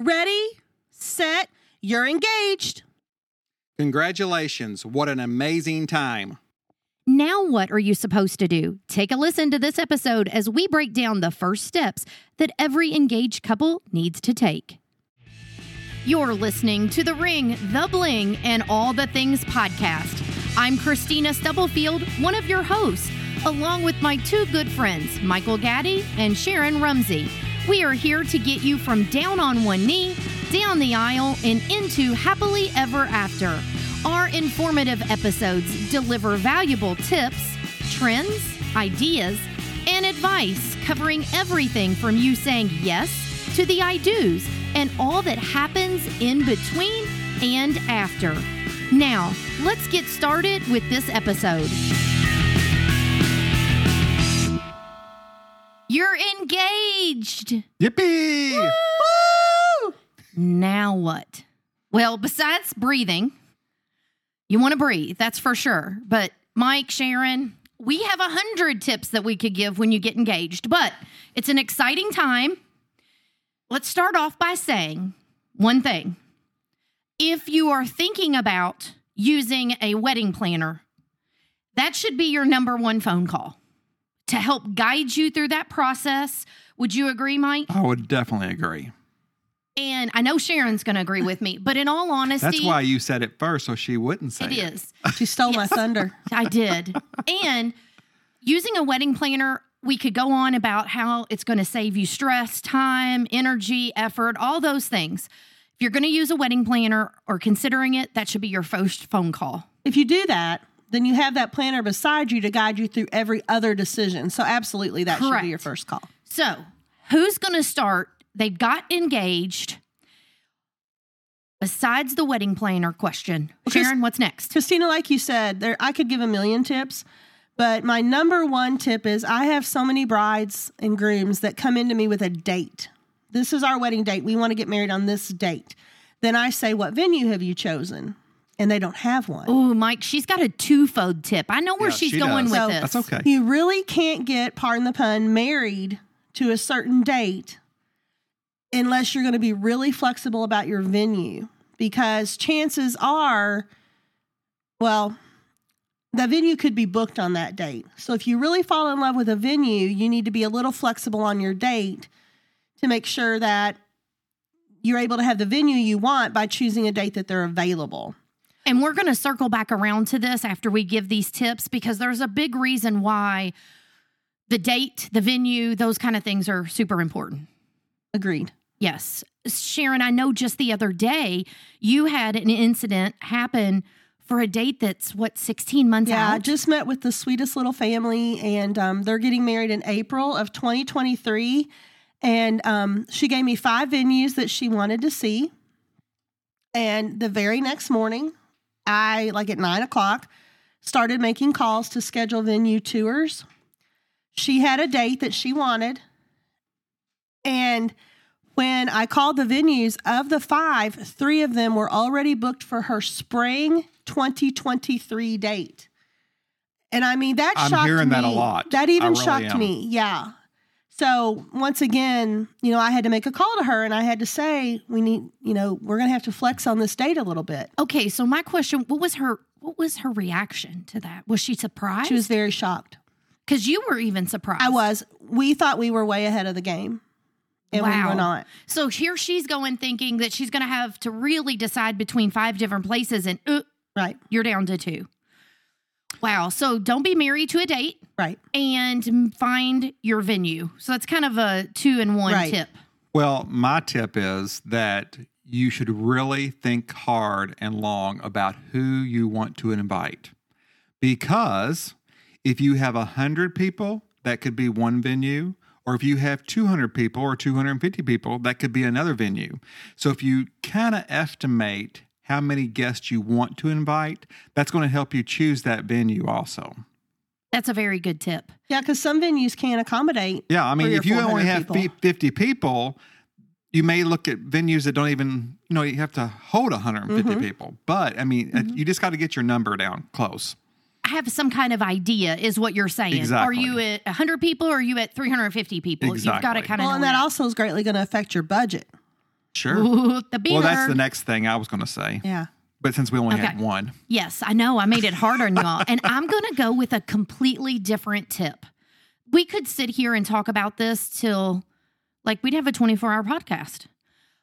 Ready, set, you're engaged. Congratulations. What an amazing time. Now, what are you supposed to do? Take a listen to this episode as we break down the first steps that every engaged couple needs to take. You're listening to The Ring, The Bling, and All the Things podcast. I'm Kristina Stubblefield, one of your hosts, along with my two good friends, Michael Gaddy and Sharon Rumsey. We are here to get you from down on one knee, down the aisle, and into happily ever after. Our informative episodes deliver valuable tips, trends, ideas, and advice covering everything from you saying yes to the I do's and all that happens in between and after. Now, let's get started with this episode. Engaged. Yippee! Now what? Well, besides breathing, you want to breathe, that's for sure. But Mike, Sharon, we have a hundred tips that we could give when you get engaged, but it's an exciting time. Let's start off by saying one thing. If you are thinking about using a wedding planner, that should be your number one phone call to help guide you through that process. Would you agree, Mike? I would definitely agree. And I know Sharon's going to agree with me, but in all honesty, That's why you said it first, so she wouldn't say it it. is. She stole my thunder. I did. and using a wedding planner, we could go on about how it's going to save you stress, time, energy, effort, all those things. If you're going to use a wedding planner or considering it, that should be your first phone call. If you do that, then you have that planner beside you to guide you through every other decision. So, absolutely, that should be your first call. So, who's going to start? They got engaged. Besides the wedding planner question, Okay, Sharon, what's next? Kristina, like you said, there I could give a million tips, but my number one tip is I have so many brides and grooms that come into me with a date. This is our wedding date. We want to get married on this date. Then I say, "What venue have you chosen?" And they don't have one. Oh, Mike, she's got a twofold tip. I know where Yeah, she's she going does. with So- this. That's okay. You really can't get, pardon the pun, married to a certain date unless you're going to be really flexible about your venue because chances are, well, the venue could be booked on that date. So if you really fall in love with a venue, you need to be a little flexible on your date to make sure that you're able to have the venue you want by choosing a date that they're available. And we're going to circle back around to this after we give these tips because there's a big reason why the date, the venue, those kind of things are super important. Agreed. Yes. Sharon, I know just the other day you had an incident happen for a date that's what, 16 months Yeah, I just met with the sweetest little family, and um, they're getting married in April of 2023. And um, she gave me five venues that she wanted to see. And the very next morning, I, like at nine o'clock, started making calls to schedule venue tours. She had a date that she wanted. And when I called the venues of the five, three of them were already booked for her spring 2023 date. And I mean, that I'm shocked hearing me. that a lot. That even really shocked am. me. Yeah. So once again, you know, I had to make a call to her and I had to say, we need, you know, we're going to have to flex on this date a little bit. okay, so my question, what was her what was her reaction to that? Was she surprised? She was very shocked. Cuz you were even surprised. I was. We thought we were way ahead of the game. And we Wow. were not. So here she's going thinking that she's going to have to really decide between five different places and uh, Right. you're down to two. Wow. So don't be married to a date Right. and find your venue. So that's kind of a two in one Right. tip. Well, my tip is that you should really think hard and long about who you want to invite. Because if you have 100 people, that could be one venue. Or if you have 200 people or 250 people, that could be another venue. So if you kind of estimate how many guests you want to invite, that's going to help you choose that venue also. That's a very good tip. Yeah, because some venues can't accommodate. Yeah, I mean, if you only have people. 50 people, you may look at venues that don't even, you know, you have to hold 150 Mm-hmm. people. But I mean, uh you just got to get your number down close. Have some kind of idea, is what you're saying. Exactly. Are you at 100 people or are you at 350 people? You've got to kind of Well, and that also is greatly going to affect your budget. Sure. Ooh, the beaver. Well, that's the next thing I was going to say. Yeah. But since we only had one, Yes, I know. I made it hard on y'all. And I'm going to go with a completely different tip. We could sit here and talk about this till like we'd have a 24 hour podcast.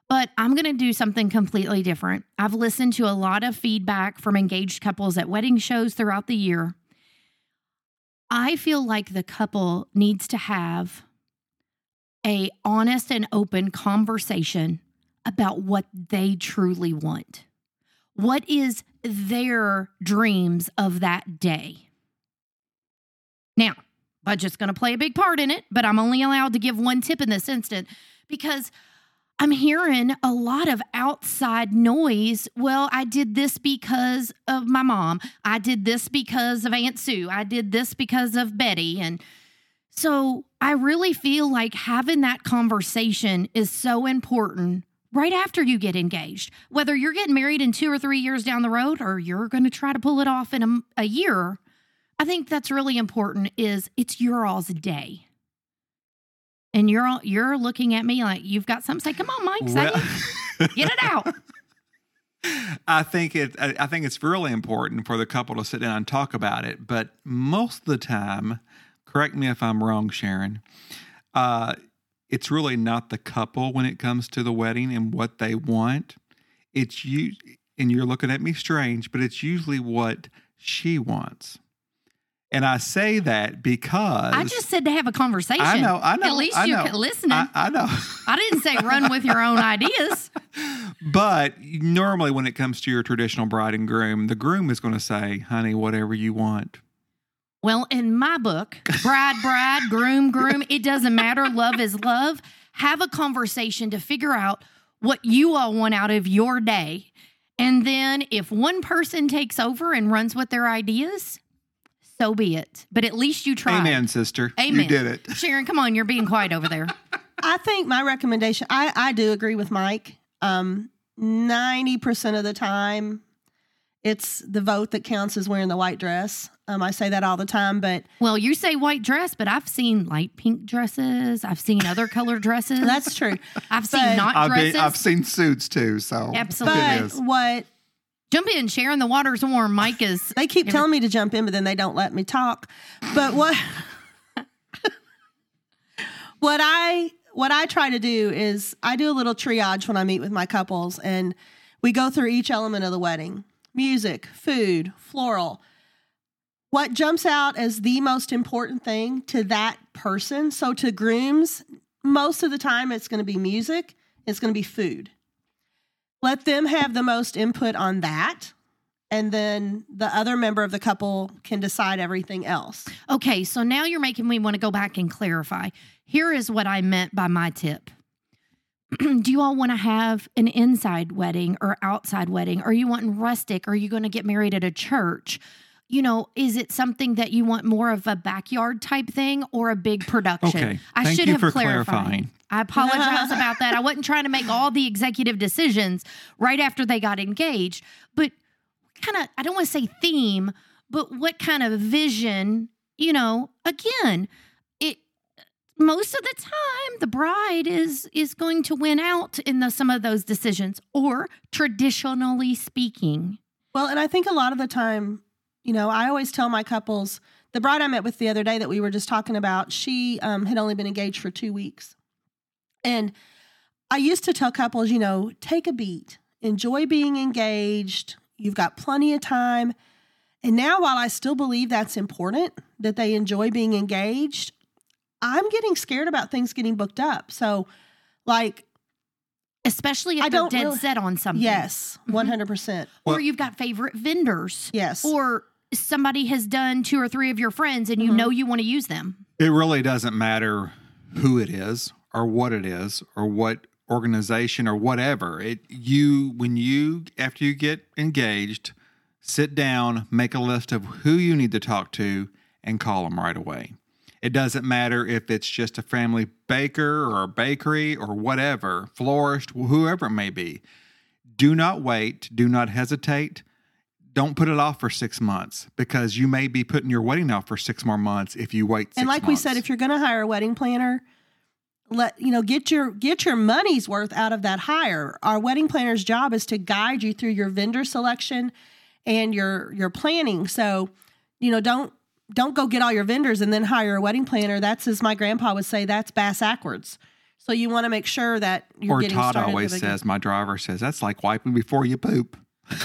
But I'm going to do something completely different. I've listened to a lot of feedback from engaged couples at wedding shows throughout the year. I feel like the couple needs to have a honest and open conversation about what they truly want. What is their dreams of that day? Now, budget's going to play a big part in it, but I'm only allowed to give one tip in this instant because I'm hearing a lot of outside noise. Well, I did this because of my mom. I did this because of Aunt Sue. I did this because of Betty. And so I really feel like having that conversation is so important right after you get engaged. Whether you're getting married in two or three years down the road or you're going to try to pull it off in a, a year, I think that's really important is it's your all's day. And you're all, you're looking at me like you've got something. Say, come on, Mike, say well, it. Get it out. I think it. I I think it's really important for the couple to sit down and talk about it. But most of the time, correct me if I'm wrong, Sharon. Uh, it's really not the couple when it comes to the wedding and what they want. It's you, and you're looking at me strange, but it's usually what she wants. And I say that because I just said to have a conversation. I know, I know, At least I you're know. listening. I, I, I didn't say run with your own ideas. But normally, when it comes to your traditional bride and groom, the groom is going to say, honey, whatever you want. Well, in my book, bride, bride, groom, groom, it doesn't matter. Love is love. Have a conversation to figure out what you all want out of your day. And then if one person takes over and runs with their ideas, so be it. But at least you tried. Amen, sister. Amen. You did it. Sharon, come on, you're being quiet over there. I think my recommendation, I, I do agree with Mike. Um, 90% of the time, it's the vote that counts as wearing the white dress. Um, I say that all the time, but Well, you say white dress, but I've seen light pink dresses. I've seen other color dresses. that's true. I've seen not I've, dresses. been, I've seen suits too. So Absolutely. But what Jump in, Sharon. The water's warm. Mike is. they keep telling me to jump in, but then they don't let me talk. But what what I what I try to do is I do a little triage when I meet with my couples, and we go through each element of the wedding: music, food, floral. What jumps out as the most important thing to that person? So to grooms, most of the time it's going to be music. It's going to be food. Let them have the most input on that and then the other member of the couple can decide everything else. Okay, so now you're making me want to go back and clarify. Here is what I meant by my tip. Do you all want to have an inside wedding or outside wedding? Are you wanting rustic? Are you going to get married at a church? You know, is it something that you want more of a backyard type thing or a big production? Okay. I Thank should you have for clarified. clarifying. I apologize about that. I wasn't trying to make all the executive decisions right after they got engaged, but kind of I don't want to say theme, but what kind of vision, you know, again, it most of the time the bride is is going to win out in the, some of those decisions or traditionally speaking. Well, and I think a lot of the time, you know, I always tell my couples, the bride I met with the other day that we were just talking about, she um, had only been engaged for two weeks. And I used to tell couples, you know, take a beat, enjoy being engaged. You've got plenty of time. And now, while I still believe that's important, that they enjoy being engaged, I'm getting scared about things getting booked up. So, like, Especially if I they're dead really- set on something. yes, 100%. Or you've got favorite vendors. Yes. Or somebody has done two or three of your friends and you Mhm. know you want to use them. It really doesn't matter who it is or what it is or what organization or whatever. It you when you after you get engaged, sit down, make a list of who you need to talk to and call them right away. It doesn't matter if it's just a family baker or a bakery or whatever, florist, whoever it may be. Do not wait, do not hesitate. Don't put it off for six months because you may be putting your wedding off for six more months if you wait. Six and like we said, if you're going to hire a wedding planner, let you know get your get your money's worth out of that hire. Our wedding planner's job is to guide you through your vendor selection and your your planning. So, you know, don't don't go get all your vendors and then hire a wedding planner. That's as my grandpa would say, that's bass backwards. So you want to make sure that you're or getting Todd started always with a good- says, my driver says, that's like wiping before you poop.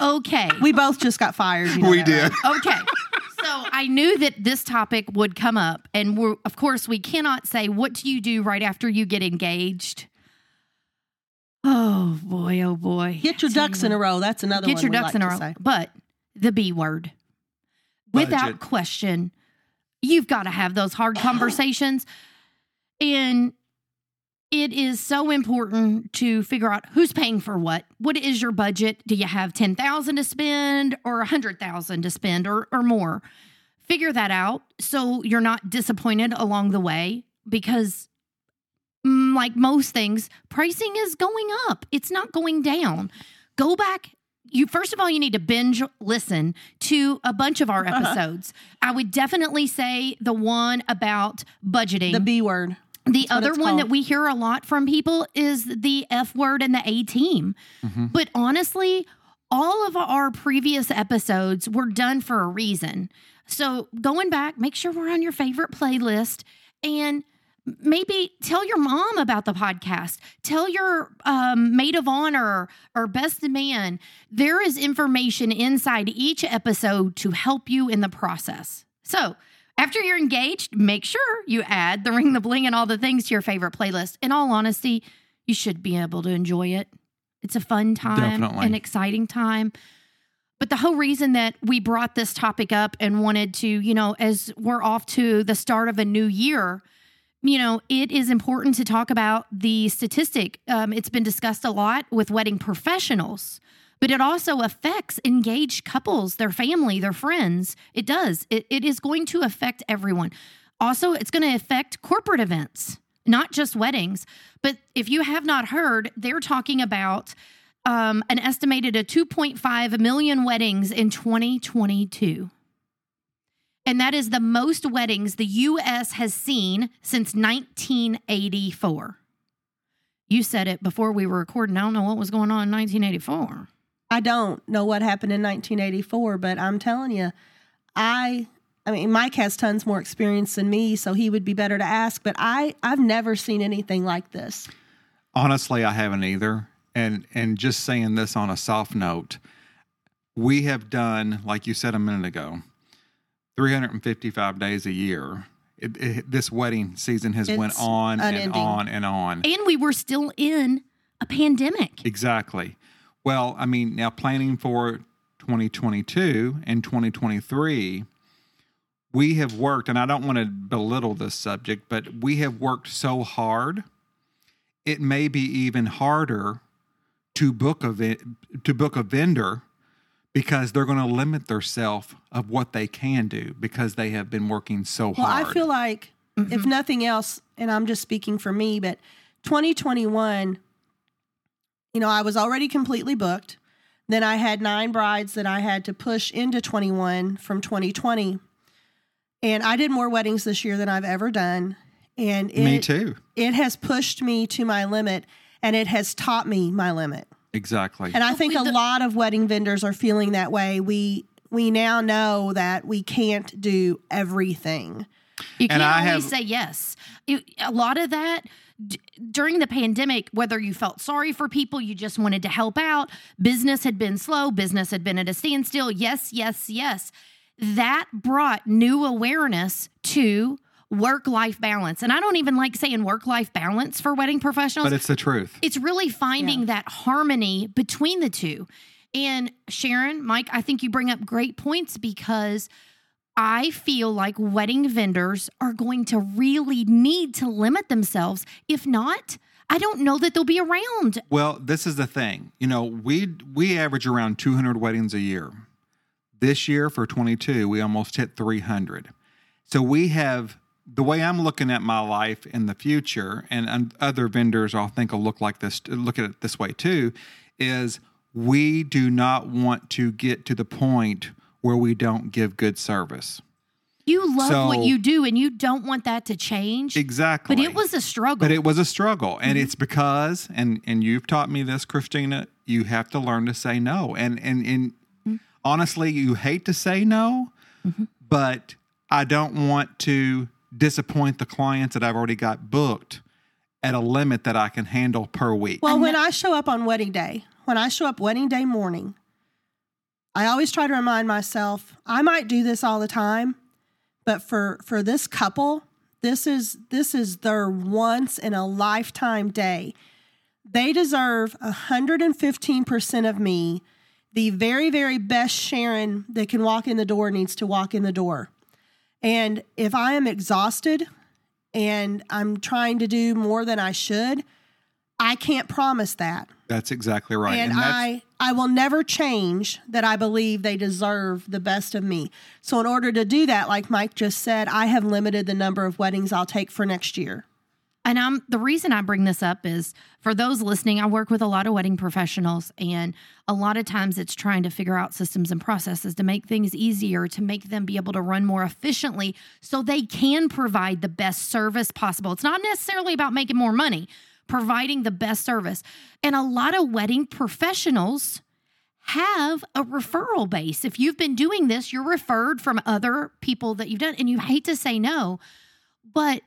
Okay. We both just got fired. you know we that, did. right? Okay. So I knew that this topic would come up. And we're, of course, we cannot say, what do you do right after you get engaged? Oh, boy. Oh, boy. Get your ducks in a row. That's another Get one your ducks like in a row. say. But the B word, without question, you've got to have those hard conversations. And it is so important to figure out who's paying for what. What is your budget? Do you have 10,000 to spend or 100,000 to spend or or more? Figure that out so you're not disappointed along the way because mm, like most things, pricing is going up. It's not going down. Go back you first of all you need to binge listen to a bunch of our episodes. I would definitely say the one about budgeting. The B word. The other one called. that we hear a lot from people is the F word and the A team. Mhm. But honestly, all of our previous episodes were done for a reason. So going back, make sure we're on your favorite playlist and maybe tell your mom about the podcast. Tell your um, maid of honor or best man. There is information inside each episode to help you in the process. So after you're engaged, make sure you add the ring, the bling, and all the things to your favorite playlist. In all honesty, you should be able to enjoy it. It's a fun time, Definitely. an exciting time. But the whole reason that we brought this topic up and wanted to, you know, as we're off to the start of a new year, you know, it is important to talk about the statistic. Um, it's been discussed a lot with wedding professionals, but it also affects engaged couples, their family, their friends. It does. It, it is going to affect everyone. Also, it's going to affect corporate events, not just weddings. But if you have not heard, they're talking about um, an estimated a 2.5 million weddings in 2022. And that is the most weddings the U.S. has seen since 1984. You said it before we were recording. I don't know what was going on in 1984. I don't know what happened in 1984, but I'm telling you, I I mean Mike has tons more experience than me, so he would be better to ask, but I I've never seen anything like this. Honestly, I haven't either. And and just saying this on a soft note, we have done, like you said a minute ago, 355 days a year. It, it, this wedding season has went It's on and on and on. And we were still in a pandemic. Exactly. Well, I mean, now planning for 2022 and 2023, we have worked, and I don't want to belittle this subject, but we have worked so hard. It may be even harder to book a to book a vendor because they're going to limit themselves of what they can do because they have been working so hard. Well, hard. I feel like if mm-hmm. nothing else, and I'm just speaking for me, but 2021, you know, I was already completely booked. Then I had nine brides that I had to push into 21 from 2020. And I did more weddings this year than I've ever done. And it, Me too. it has pushed me to my limit and it has taught me my limit. Exactly. And I think a lot of wedding vendors are feeling that way. We we now know that we can't do everything. You can't I always have- say yes. It- a lot of that d- during the pandemic, whether you felt sorry for people, you just wanted to help out, business had been slow, business had been at a standstill. Yes, yes, yes. That brought new awareness to work life balance. And I don't even like saying work life balance for wedding professionals but it's the truth. it's really finding that harmony between the two. And Sharon, Mike, I think you bring up great points because I feel like wedding vendors are going to really need to limit themselves. If not, I don't know that they'll be around. Well, this is the thing. You know, we we average around 200 weddings a year. This year for 22, we almost hit 300. So we have the way I'm looking at my life in the future, and, other vendors I think will look like this, look at it this way too, is we do not want to get to the point where we don't give good service. You love So- what you do and you don't want that to change. Exactly. But it was a struggle. But it was a struggle. And Mm-hmm. it's because and and you've taught me this, Kristina, you have to learn to say no. And and and Mm-hmm. honestly, you hate to say no, but I don't want to disappoint the clients that I've already got booked at a limit that I can handle per week. Well, when I show up on wedding day, when I show up wedding day morning, I always try to remind myself I might do this all the time, but for for this couple, this is this is their once in a lifetime day. They deserve 115% of me. The very very best Sharon that can walk in the door needs to walk in the door. And if I am exhausted and I'm trying to do more than I should, I can't promise that. That's exactly right. and that's, I I will never change that I believe they deserve the best of me. So in order to do that, like Mike just said, I have limited the number of weddings I'll take for next year. And I'm the reason I bring this up is for those listening, I work with a lot of wedding professionals and a lot of times it's trying to figure out systems and processes to make things easier, to make them be able to run more efficiently so they can provide the best service possible. It's not necessarily about making more money, providing the best service. And a lot of wedding professionals have a referral base. If you've been doing this, you're referred from other people that you've done and you hate to say no, but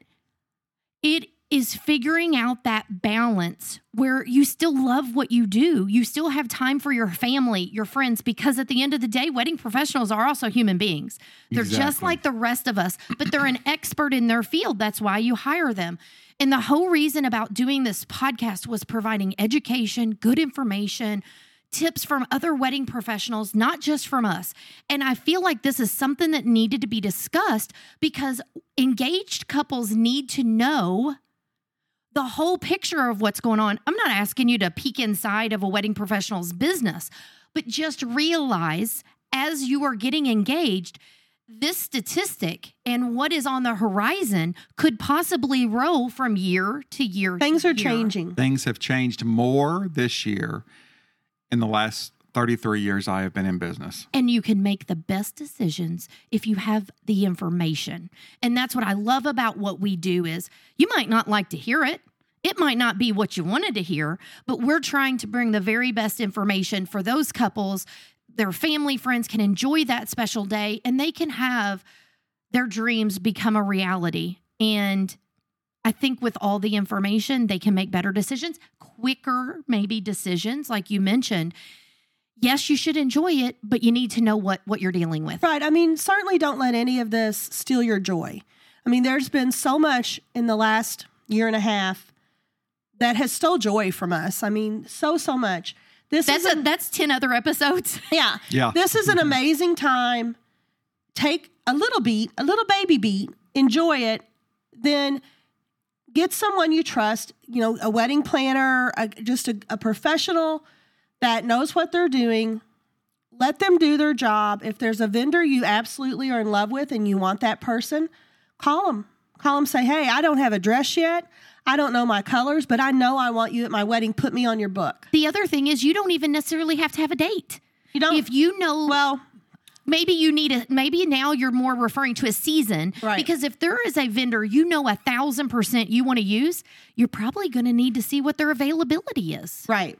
it is figuring out that balance where you still love what you do. You still have time for your family, your friends, because at the end of the day, wedding professionals are also human beings. They're just like the rest of us, but they're an expert in their field. That's why you hire them. And the whole reason about doing this podcast was providing education, good information, tips from other wedding professionals, not just from us. And I feel like this is something that needed to be discussed because engaged couples need to know the whole picture of what's going on. I'm not asking you to peek inside of a wedding professional's business, but just realize as you are getting engaged, this statistic and what is on the horizon could possibly roll from year to year. to Things are year. changing. things have changed more this year in the last 33 years I have been in business. and you can make the best decisions if you have the information and that's what i love about what we do is you might not like to hear it it might not be what you wanted to hear but we're trying to bring the very best information for those couples their family friends can enjoy that special day and they can have their dreams become a reality and I think with all the information, they can make better decisions, quicker, maybe decisions, like you mentioned. Yes, you should enjoy it, but you need to know what what you're dealing with. Right. I mean, certainly don't let any of this steal your joy. I mean, there's been so much in the last year and a half that has stole joy from us. I mean, so so much. This That's is a, that's ten other episodes. yeah. Yeah. This is an amazing time. Take a little beat, a little baby beat, enjoy it, then get someone you trust, you know, a wedding planner, a, just a, a professional that knows what they're doing. Let them do their job. If there's a vendor you absolutely are in love with and you want that person, call them. Call them, say, hey, I don't have a dress yet. I don't know my colors, but I know I want you at my wedding. Put me on your book. The other thing is you don't even necessarily have to have a date. You don't, If you know well, maybe you need a maybe now you're more referring to a season Right. because if there is a vendor you know a thousand percent you want to use you're probably going to need to see what their availability is right.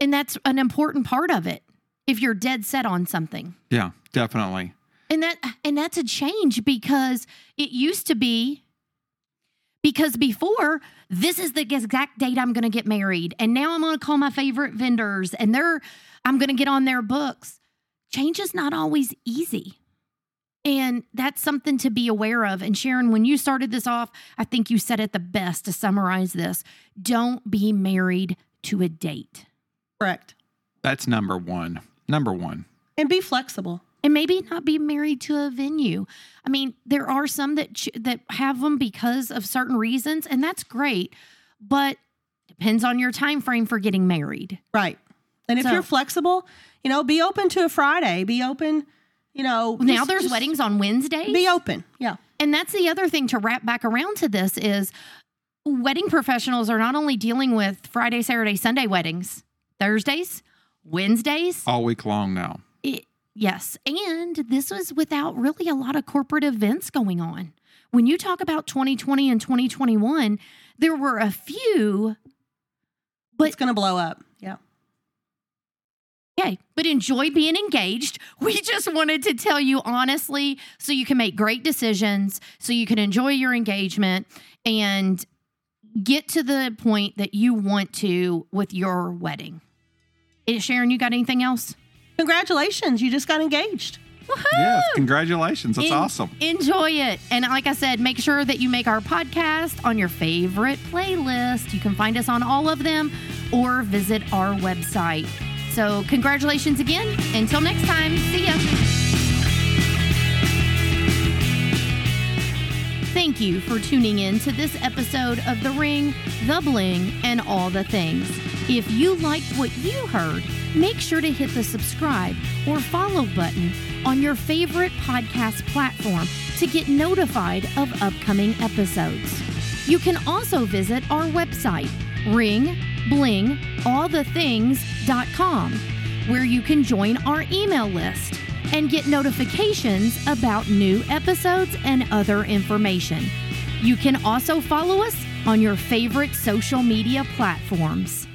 and that's an important part of it if you're dead set on something Yeah, definitely. and that and that's a change because it used to be because before this is the exact date I'm going to get married and now I'm going to call my favorite vendors and they're I'm going to get on their books change is not always easy and that's something to be aware of and Sharon when you started this off I think you said it the best to summarize this don't be married to a date Correct. That's number one. Number one. And be flexible. And maybe not be married to a venue. I mean, there are some that ch- that have them because of certain reasons, and that's great. But depends on your time frame for getting married. Right. And if So- you're flexible, you know, be open to a Friday. Be open, you know. now just- there's just weddings on Wednesdays, Be open. Yeah. and that's the other thing to wrap back around to this is wedding professionals are not only dealing with Friday, Saturday, Sunday weddings, Thursdays, Wednesdays. All week long now. It, Yes. And this was without really a lot of corporate events going on. When you talk about 2020 and 2021, there were a few, but it's going to blow up. Yeah. Okay, but enjoy being engaged. We just wanted to tell you honestly so you can make great decisions, so you can enjoy your engagement and get to the point that you want to with your wedding. Eh, Sharon, you got anything else? Congratulations. You just got engaged. Yes, congratulations. That's En- awesome. Enjoy it. And like I said, make sure that you make our podcast on your favorite playlist. You can find us on all of them or visit our website. So, congratulations again. Until next time, see ya. Thank you for tuning in to this episode of The Ring, The Bling, and all the things. If you liked what you heard, make sure to hit the subscribe or follow button on your favorite podcast platform to get notified of upcoming episodes. You can also visit our website, ringblingallthethings.com, where you can join our email list and get notifications about new episodes and other information. You can also follow us on your favorite social media platforms.